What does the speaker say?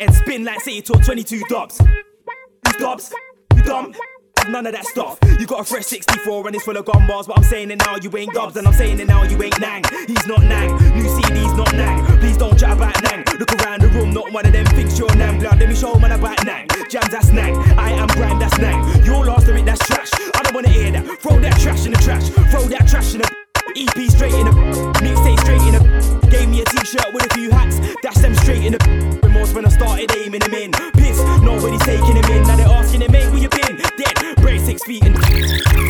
and spin like say you took 22 dubs. You dubs, you dumb. None of that stuff. You got a fresh 64 and it's full of gun bars, but I'm saying it now, you ain't dubs, and I'm saying it now, you ain't nang. He's not nang, new CD's not nang. Please don't chat about nang. Look around the room, not one of them thinks you're nang. Blood, let me show man about nang. Jammz, that's nang. I am grime, that's nang. Your last lyric, that's trash. I don't wanna hear that. Throw that trash in the trash. Throw that trash in the EP straight in the mixtape straight in the a t-shirt with a few hats. Dash them straight in the remorse when I started aiming them in. Piss, nobody's taking them in. Now they're asking him, mate, where you been? Dead, break six feet and.